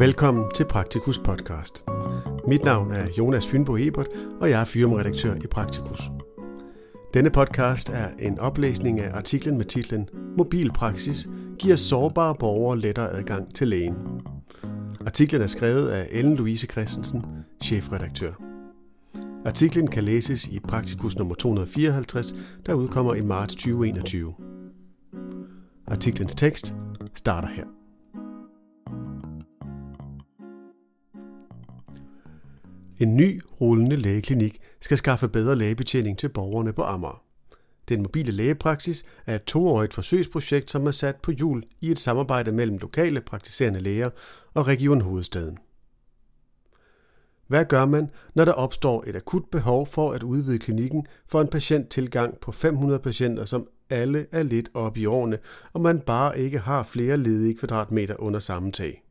Velkommen til Praktikus podcast. Mit navn er Jonas Fynbo Ebert, og jeg er firmaredaktør i Praktikus. Denne podcast er en oplæsning af artiklen med titlen Mobilpraksis giver sårbare borgere lettere adgang til lægen. Artiklen er skrevet af Ellen Louise Christensen, chefredaktør. Artiklen kan læses i Praktikus nummer 254, der udkommer i marts 2021. Artiklens tekst starter her. En ny rullende lægeklinik skal skaffe bedre lægebetjening til borgerne på Amager. Den mobile lægepraksis er et toårigt forsøgsprojekt, som er sat på jul i et samarbejde mellem lokale praktiserende læger og Region Hovedstaden. Hvad gør man, når der opstår et akut behov for at udvide klinikken for en patienttilgang på 500 patienter, som alle er lidt oppe i årene, og man bare ikke har flere ledige kvadratmeter under samme tag?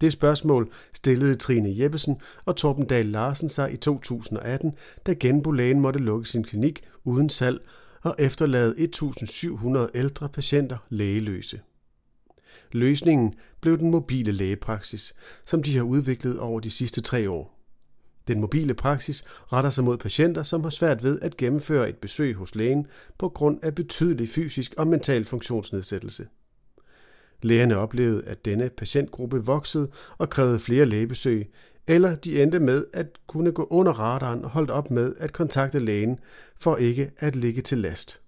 Det spørgsmål stillede Trine Jeppesen og Torben Dahl Larsen sig i 2018, da genbolagen måtte lukke sin klinik uden salg og efterlade 1.700 ældre patienter lægeløse. Løsningen blev den mobile lægepraksis, som de har udviklet over de sidste tre år. Den mobile praksis retter sig mod patienter, som har svært ved at gennemføre et besøg hos lægen på grund af betydelig fysisk og mental funktionsnedsættelse. Lægerne oplevede, at denne patientgruppe voksede og krævede flere lægebesøg, eller de endte med at kunne gå under radaren og holdt op med at kontakte lægen for ikke at ligge til last.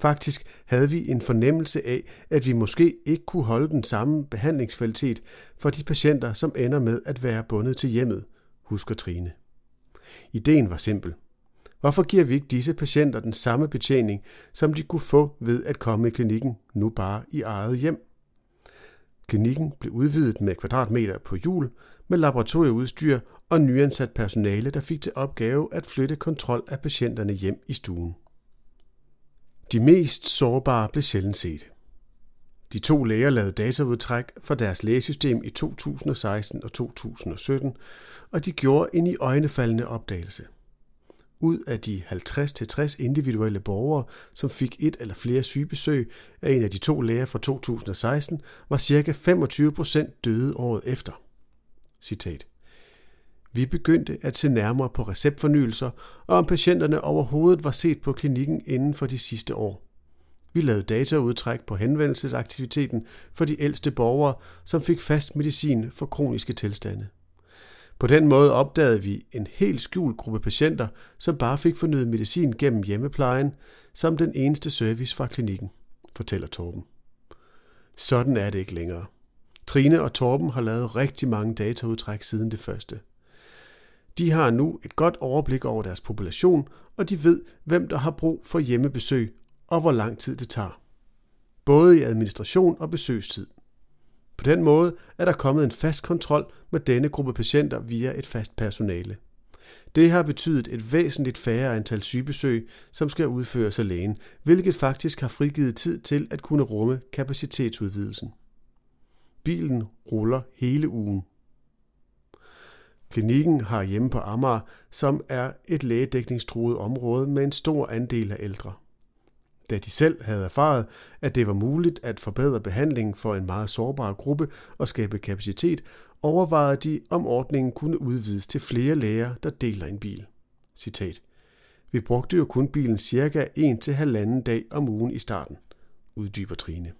Faktisk havde vi en fornemmelse af, at vi måske ikke kunne holde den samme behandlingskvalitet for de patienter, som ender med at være bundet til hjemmet, husker Trine. Ideen var simpel. Hvorfor giver vi ikke disse patienter den samme betjening, som de kunne få ved at komme i klinikken, nu bare i eget hjem? Klinikken blev udvidet med kvadratmeter på hjul, med laboratorieudstyr og nyansat personale, der fik til opgave at flytte kontrol af patienterne hjem i stuen. De mest sårbare blev sjældent set. De to læger lavede dataudtræk fra deres lægesystem i 2016 og 2017, og de gjorde en i øjnefaldende opdagelse – ud af de 50-60 individuelle borgere, som fik et eller flere sygebesøg af en af de to læger fra 2016, var ca. 25 procent døde året efter. Citat. Vi begyndte at se nærmere på receptfornyelser og om patienterne overhovedet var set på klinikken inden for de sidste år. Vi lavede dataudtræk på henvendelsesaktiviteten for de ældste borgere, som fik fast medicin for kroniske tilstande. På den måde opdagede vi en helt skjult gruppe patienter, som bare fik fornyet medicin gennem hjemmeplejen, som den eneste service fra klinikken, fortæller Torben. Sådan er det ikke længere. Trine og Torben har lavet rigtig mange dataudtræk siden det første. De har nu et godt overblik over deres population, og de ved, hvem der har brug for hjemmebesøg og hvor lang tid det tager. Både i administration og besøgstid. På den måde er der kommet en fast kontrol med denne gruppe patienter via et fast personale. Det har betydet et væsentligt færre antal sygebesøg, som skal udføres af lægen, hvilket faktisk har frigivet tid til at kunne rumme kapacitetsudvidelsen. Bilen ruller hele ugen. Klinikken har hjemme på Amager, som er et lægedækningstruet område med en stor andel af ældre. Da de selv havde erfaret, at det var muligt at forbedre behandlingen for en meget sårbar gruppe og skabe kapacitet, overvejede de, om ordningen kunne udvides til flere læger, der deler en bil. Citat. Vi brugte jo kun bilen cirka 1 til halvanden dag om ugen i starten, uddyber Trine.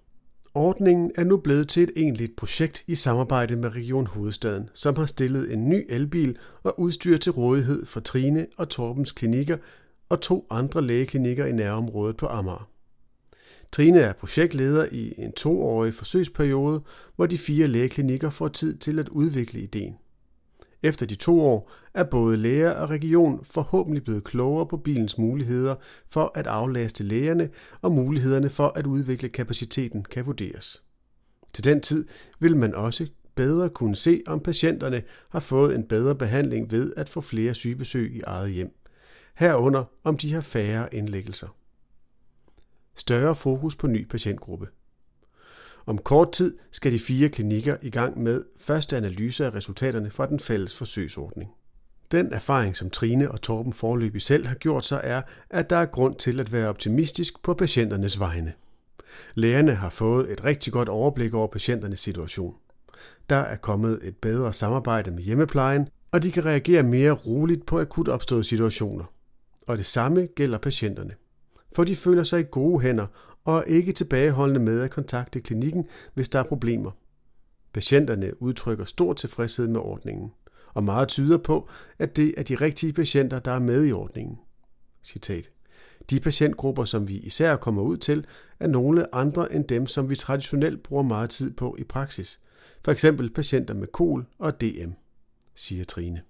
Ordningen er nu blevet til et egentligt projekt i samarbejde med Region Hovedstaden, som har stillet en ny elbil og udstyr til rådighed for Trine og Torbens klinikker og to andre lægeklinikker i nærområdet på Amager. Trine er projektleder i en toårig forsøgsperiode, hvor de fire lægeklinikker får tid til at udvikle ideen. Efter de to år er både læger og region forhåbentlig blevet klogere på bilens muligheder for at aflaste lægerne, og mulighederne for at udvikle kapaciteten kan vurderes. Til den tid vil man også bedre kunne se, om patienterne har fået en bedre behandling ved at få flere sygebesøg i eget hjem herunder om de har færre indlæggelser. Større fokus på ny patientgruppe. Om kort tid skal de fire klinikker i gang med første analyse af resultaterne fra den fælles forsøgsordning. Den erfaring, som Trine og Torben forløbig selv har gjort sig, er, at der er grund til at være optimistisk på patienternes vegne. Lægerne har fået et rigtig godt overblik over patienternes situation. Der er kommet et bedre samarbejde med hjemmeplejen, og de kan reagere mere roligt på akut opståede situationer. Og det samme gælder patienterne. For de føler sig i gode hænder og er ikke tilbageholdende med at kontakte klinikken, hvis der er problemer. Patienterne udtrykker stor tilfredshed med ordningen, og meget tyder på, at det er de rigtige patienter, der er med i ordningen. Citat. De patientgrupper, som vi især kommer ud til, er nogle andre end dem, som vi traditionelt bruger meget tid på i praksis. For eksempel patienter med kol og DM, siger Trine.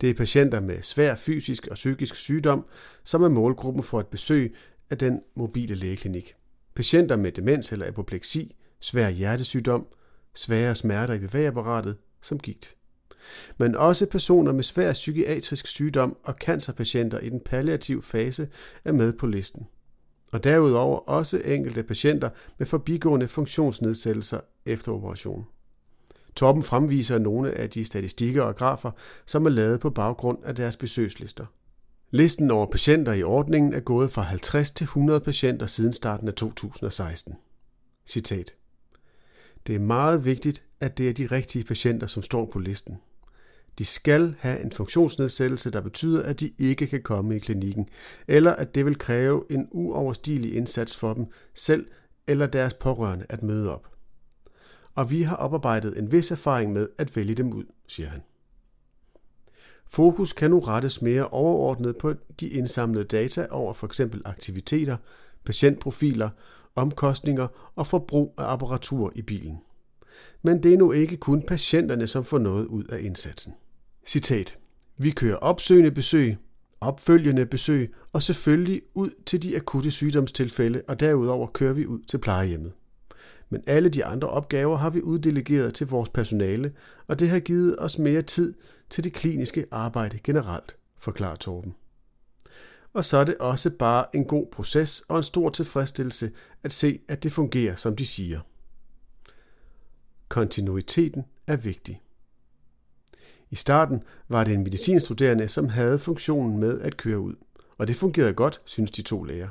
Det er patienter med svær fysisk og psykisk sygdom, som er målgruppen for et besøg af den mobile lægeklinik. Patienter med demens eller apopleksi, svær hjertesygdom, svære smerter i bevægeapparatet som gigt. Men også personer med svær psykiatrisk sygdom og cancerpatienter i den palliative fase er med på listen. Og derudover også enkelte patienter med forbigående funktionsnedsættelser efter operation. Toppen fremviser nogle af de statistikker og grafer, som er lavet på baggrund af deres besøgslister. Listen over patienter i ordningen er gået fra 50 til 100 patienter siden starten af 2016. Citat. Det er meget vigtigt, at det er de rigtige patienter, som står på listen. De skal have en funktionsnedsættelse, der betyder, at de ikke kan komme i klinikken, eller at det vil kræve en uoverstigelig indsats for dem selv eller deres pårørende at møde op. Og vi har oparbejdet en vis erfaring med at vælge dem ud, siger han. Fokus kan nu rettes mere overordnet på de indsamlede data over for eksempel aktiviteter, patientprofiler, omkostninger og forbrug af apparatur i bilen. Men det er nu ikke kun patienterne, som får noget ud af indsatsen. Citat. Vi kører opsøgende besøg, opfølgende besøg og selvfølgelig ud til de akutte sygdomstilfælde, og derudover kører vi ud til plejehjemmet. Men alle de andre opgaver har vi uddelegeret til vores personale, og det har givet os mere tid til det kliniske arbejde generelt, forklarer Torben. Og så er det også bare en god proces og en stor tilfredsstillelse at se, at det fungerer, som de siger. Kontinuiteten er vigtig. I starten var det en medicinstuderende, som havde funktionen med at køre ud. Og det fungerede godt, synes de to læger.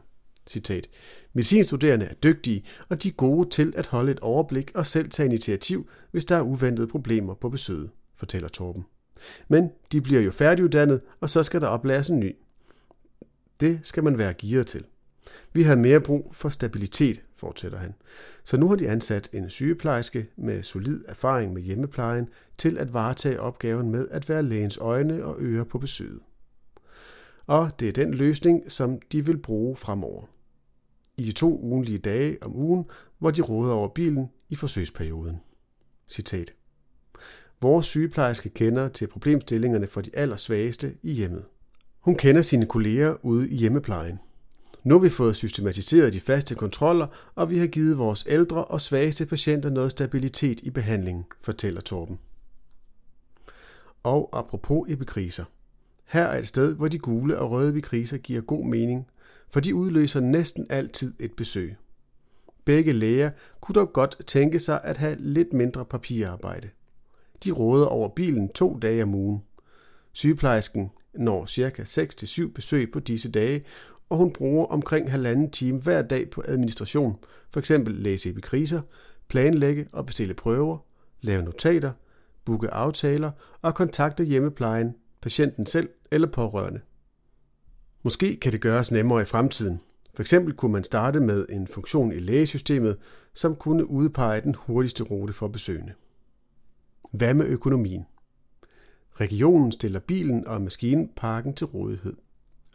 Citat. Medicinstuderende er dygtige, og de er gode til at holde et overblik og selv tage initiativ, hvis der er uventede problemer på besøget, fortæller Torben. Men de bliver jo færdiguddannet, og så skal der oplæres en ny. Det skal man være gearet til. Vi havde mere brug for stabilitet, fortsætter han. Så nu har de ansat en sygeplejerske med solid erfaring med hjemmeplejen til at varetage opgaven med at være lægens øjne og ører på besøget. Og det er den løsning, som de vil bruge fremover. I de to ugenlige dage om ugen, hvor de råder over bilen i forsøgsperioden. Citat. Vores sygeplejerske kender til problemstillingerne for de allersvageste i hjemmet. Hun kender sine kolleger ude i hjemmeplejen. Nu har vi fået systematiseret de faste kontroller, og vi har givet vores ældre og svageste patienter noget stabilitet i behandlingen, fortæller Torben. Og apropos epikriser. Her er et sted, hvor de gule og røde vikriser giver god mening, for de udløser næsten altid et besøg. Begge læger kunne dog godt tænke sig at have lidt mindre papirarbejde. De råder over bilen to dage om ugen. Sygeplejersken når ca. 6-7 besøg på disse dage, og hun bruger omkring halvanden time hver dag på administration, f.eks. læse epikriser, planlægge og bestille prøver, lave notater, booke aftaler og kontakte hjemmeplejen, patienten selv eller pårørende. Måske kan det gøres nemmere i fremtiden. For eksempel kunne man starte med en funktion i lægesystemet, som kunne udpege den hurtigste rute for besøgende. Hvad med økonomien? Regionen stiller bilen og maskinparken til rådighed.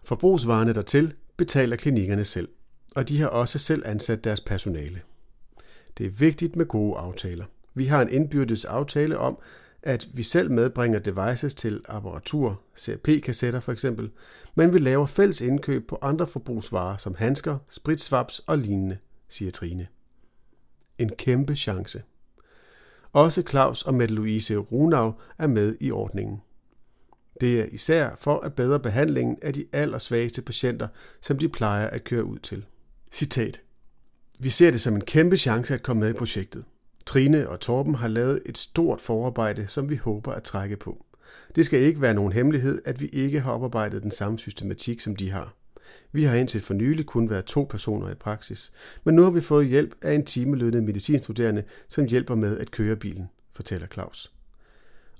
Forbrugsvarerne dertil betaler klinikkerne selv, og de har også selv ansat deres personale. Det er vigtigt med gode aftaler. Vi har en indbyrdes aftale om, at vi selv medbringer devices til apparatur, CRP-kassetter for eksempel, men vi laver fælles indkøb på andre forbrugsvarer som handsker, spritsvaps og lignende, siger Trine. En kæmpe chance. Også Claus og Mette Louise Runau er med i ordningen. Det er især for at bedre behandlingen af de allersvageste patienter, som de plejer at køre ud til. Citat. Vi ser det som en kæmpe chance at komme med i projektet. Trine og Torben har lavet et stort forarbejde, som vi håber at trække på. Det skal ikke være nogen hemmelighed, at vi ikke har oparbejdet den samme systematik, som de har. Vi har indtil for nylig kun været to personer i praksis, men nu har vi fået hjælp af en timelønnet medicinstuderende, som hjælper med at køre bilen, fortæller Claus.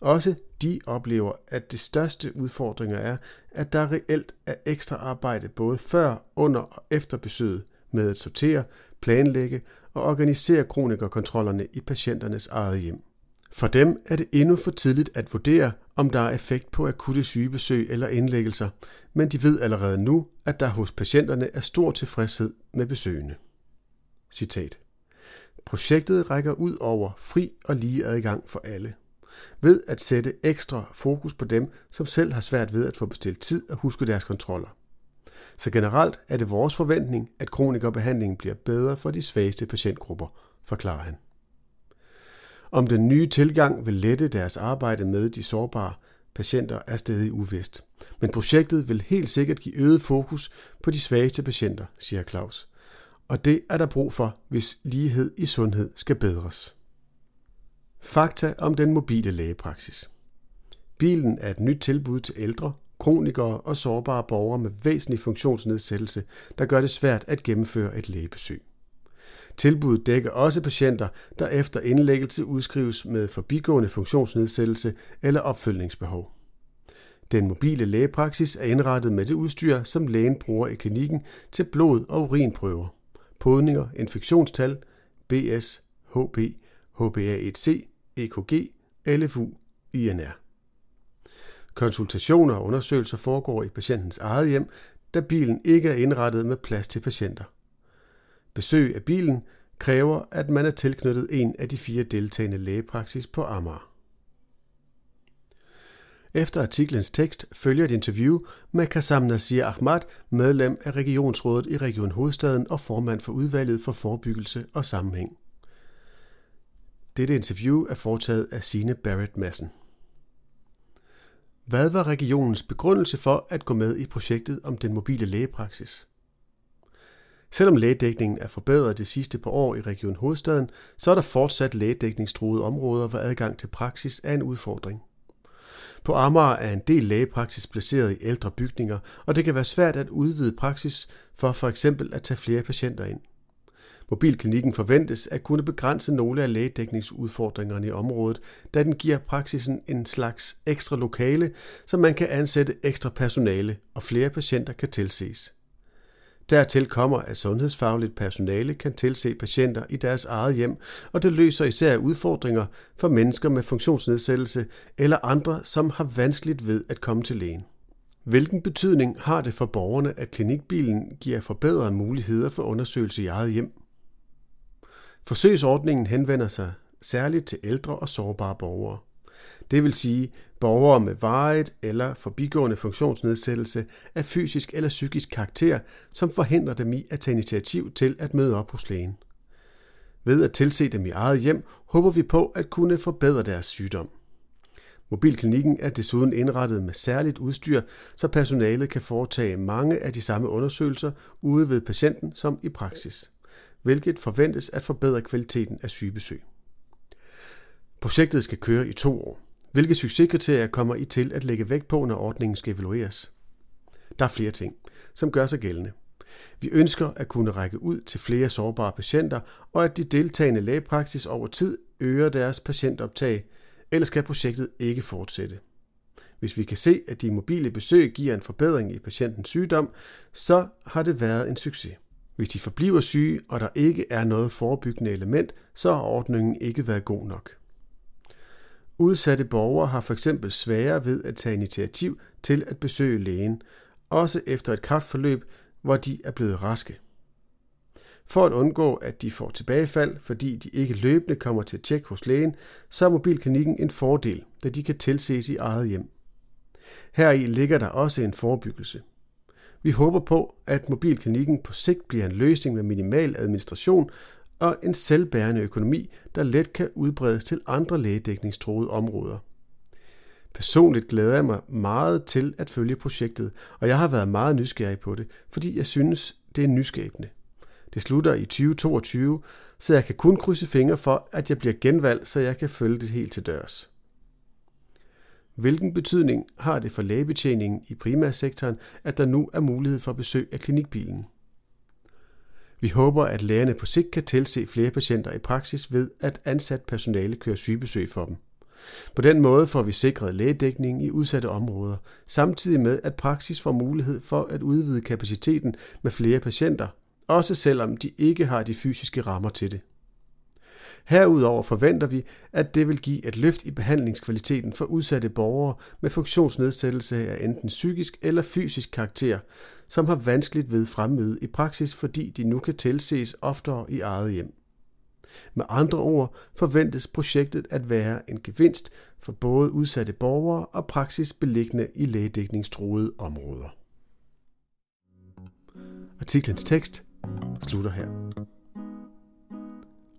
Også de oplever, at det største udfordringer er, at der reelt er ekstra arbejde både før, under og efter besøget med at sortere, planlægge og organisere kronikerkontrollerne i patienternes eget hjem. For dem er det endnu for tidligt at vurdere, om der er effekt på akutte sygebesøg eller indlæggelser, men de ved allerede nu, at der hos patienterne er stor tilfredshed med besøgende. Citat. Projektet rækker ud over fri og lige adgang for alle. Ved at sætte ekstra fokus på dem, som selv har svært ved at få bestilt tid og huske deres kontroller. Så generelt er det vores forventning, at kronikerbehandlingen bliver bedre for de svageste patientgrupper, forklarer han. Om den nye tilgang vil lette deres arbejde med de sårbare patienter er stadig uvist. Men projektet vil helt sikkert give øget fokus på de svageste patienter, siger Claus. Og det er der brug for, hvis lighed i sundhed skal bedres. Fakta om den mobile lægepraksis. Bilen er et nyt tilbud til ældre, kronikere og sårbare borgere med væsentlig funktionsnedsættelse, der gør det svært at gennemføre et lægebesøg. Tilbuddet dækker også patienter, der efter indlæggelse udskrives med forbigående funktionsnedsættelse eller opfølgningsbehov. Den mobile lægepraksis er indrettet med det udstyr, som lægen bruger i klinikken til blod- og urinprøver, podninger, infektionstal, BS, HB, HbA1c, EKG, LFU, INR. Konsultationer og undersøgelser foregår i patientens eget hjem, da bilen ikke er indrettet med plads til patienter. Besøg af bilen kræver, at man er tilknyttet en af de fire deltagende lægepraksis på Amager. Efter artiklens tekst følger et interview med Kassam Nasir Ahmad, medlem af Regionsrådet i Region Hovedstaden og formand for udvalget for forebyggelse og sammenhæng. Dette interview er foretaget af Sine Barrett Madsen. Hvad var regionens begrundelse for at gå med i projektet om den mobile lægepraksis? Selvom lægedækningen er forbedret de sidste par år i Region Hovedstaden, så er der fortsat lægedækningstruede områder, hvor adgang til praksis er en udfordring. På Amager er en del lægepraksis placeret i ældre bygninger, og det kan være svært at udvide praksis for for eksempel at tage flere patienter ind. Mobilklinikken forventes at kunne begrænse nogle af lægedækningsudfordringerne i området, da den giver praksisen en slags ekstra lokale, så man kan ansætte ekstra personale og flere patienter kan tilses. Dertil kommer, at sundhedsfagligt personale kan tilse patienter i deres eget hjem, og det løser især udfordringer for mennesker med funktionsnedsættelse eller andre, som har vanskeligt ved at komme til lægen. Hvilken betydning har det for borgerne, at klinikbilen giver forbedrede muligheder for undersøgelse i eget hjem? Forsøgsordningen henvender sig særligt til ældre og sårbare borgere. Det vil sige borgere med varet eller forbigående funktionsnedsættelse af fysisk eller psykisk karakter, som forhindrer dem i at tage initiativ til at møde op hos lægen. Ved at tilse dem i eget hjem, håber vi på at kunne forbedre deres sygdom. Mobilklinikken er desuden indrettet med særligt udstyr, så personalet kan foretage mange af de samme undersøgelser ude ved patienten som i praksis hvilket forventes at forbedre kvaliteten af sygebesøg. Projektet skal køre i to år. Hvilke succeskriterier kommer I til at lægge vægt på, når ordningen skal evalueres? Der er flere ting, som gør sig gældende. Vi ønsker at kunne række ud til flere sårbare patienter, og at de deltagende lægepraksis over tid øger deres patientoptag, ellers skal projektet ikke fortsætte. Hvis vi kan se, at de mobile besøg giver en forbedring i patientens sygdom, så har det været en succes. Hvis de forbliver syge, og der ikke er noget forebyggende element, så har ordningen ikke været god nok. Udsatte borgere har for eksempel sværere ved at tage initiativ til at besøge lægen, også efter et kraftforløb, hvor de er blevet raske. For at undgå, at de får tilbagefald, fordi de ikke løbende kommer til at tjekke hos lægen, så er mobilklinikken en fordel, da de kan tilses i eget hjem. Her i ligger der også en forebyggelse. Vi håber på, at mobilklinikken på sigt bliver en løsning med minimal administration og en selvbærende økonomi, der let kan udbredes til andre lægedækningstroede områder. Personligt glæder jeg mig meget til at følge projektet, og jeg har været meget nysgerrig på det, fordi jeg synes, det er nyskabende. Det slutter i 2022, så jeg kan kun krydse fingre for, at jeg bliver genvalgt, så jeg kan følge det helt til dørs. Hvilken betydning har det for lægebetjeningen i primærsektoren, at der nu er mulighed for besøg af klinikbilen? Vi håber, at lægerne på sigt kan tilse flere patienter i praksis ved, at ansat personale kører sygebesøg for dem. På den måde får vi sikret lægedækning i udsatte områder, samtidig med at praksis får mulighed for at udvide kapaciteten med flere patienter, også selvom de ikke har de fysiske rammer til det. Herudover forventer vi, at det vil give et løft i behandlingskvaliteten for udsatte borgere med funktionsnedsættelse af enten psykisk eller fysisk karakter, som har vanskeligt ved fremmøde i praksis, fordi de nu kan tilses oftere i eget hjem. Med andre ord forventes projektet at være en gevinst for både udsatte borgere og praksis beliggende i lægedækningstruede områder. Artiklens tekst slutter her.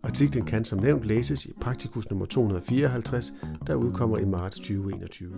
Artiklen kan som nævnt læses i Praktikus nummer 254, der udkommer i marts 2021.